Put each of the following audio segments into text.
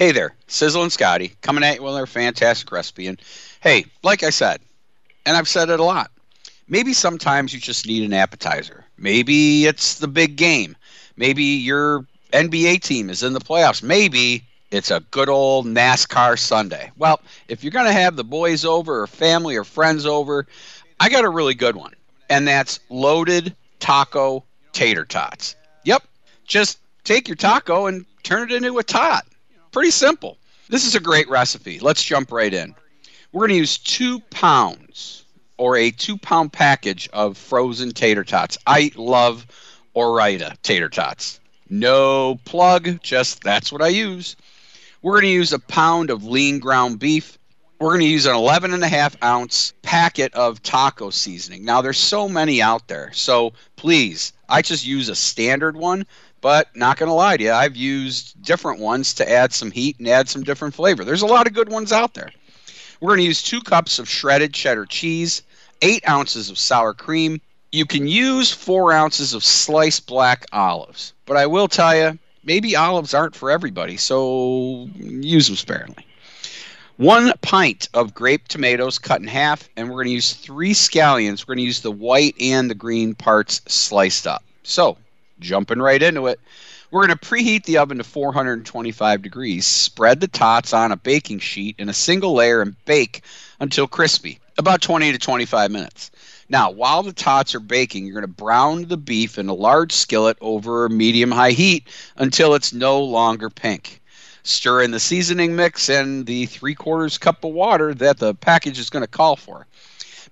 Hey there, Sizzlin Scotty coming at you with another fantastic recipe. And hey, like I said, and I've said it a lot, maybe sometimes you just need an appetizer. Maybe it's the big game. Maybe your NBA team is in the playoffs. Maybe it's a good old NASCAR Sunday. Well, if you're going to have the boys over or family or friends over, I got a really good one. And that's loaded taco tater tots. Yep. Just take your taco and turn it into a tot. Pretty simple. This is a great recipe. Let's jump right in. We're going to use two pounds or a two pound package of frozen tater tots. I love Ore-Ida tater tots. No plug, just that's what I use. We're going to use a pound of lean ground beef. We're going to use an 11 and a half ounce packet of taco seasoning. Now, there's so many out there. So please, I just use a standard one, but not going to lie to you, I've used different ones to add some heat and add some different flavor. There's a lot of good ones out there. We're going to use two cups of shredded cheddar cheese, eight ounces of sour cream. You can use four ounces of sliced black olives, but I will tell you, maybe olives aren't for everybody, so use them sparingly. One pint of grape tomatoes cut in half, and we're going to use three scallions. We're going to use the white and the green parts sliced up. So, jumping right into it, we're going to preheat the oven to 425 degrees. Spread the tots on a baking sheet in a single layer and bake until crispy, about 20 to 25 minutes. Now, while the tots are baking, you're going to brown the beef in a large skillet over medium high heat until it's no longer pink. Stir in the seasoning mix and the three quarters cup of water that the package is going to call for.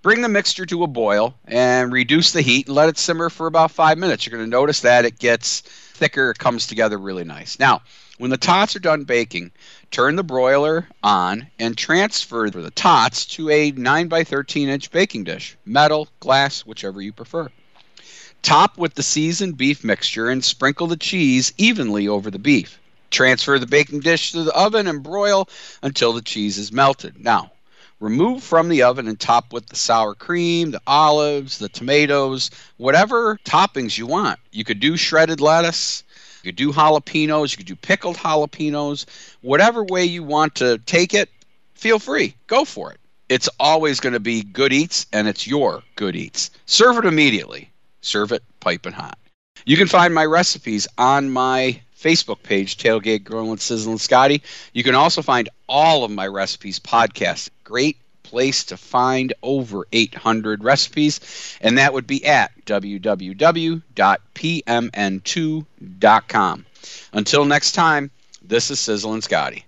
Bring the mixture to a boil and reduce the heat and let it simmer for about five minutes. You're going to notice that it gets thicker, it comes together really nice. Now, when the tots are done baking, turn the broiler on and transfer the tots to a 9 by 13 inch baking dish, metal, glass, whichever you prefer. Top with the seasoned beef mixture and sprinkle the cheese evenly over the beef. Transfer the baking dish to the oven and broil until the cheese is melted. Now, remove from the oven and top with the sour cream, the olives, the tomatoes, whatever toppings you want. You could do shredded lettuce, you could do jalapenos, you could do pickled jalapenos, whatever way you want to take it, feel free. Go for it. It's always going to be good eats, and it's your good eats. Serve it immediately. Serve it piping hot. You can find my recipes on my Facebook page, Tailgate Grill with Sizzlin Scotty. You can also find all of my recipes podcast. Great place to find over 800 recipes, and that would be at www.pmn2.com. Until next time, this is Sizzlin Scotty.